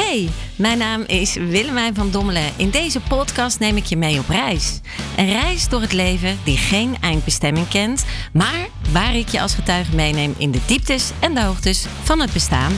Hey, mijn naam is Willemijn van Dommelen. In deze podcast neem ik je mee op reis. Een reis door het leven die geen eindbestemming kent, maar waar ik je als getuige meeneem in de dieptes en de hoogtes van het bestaan.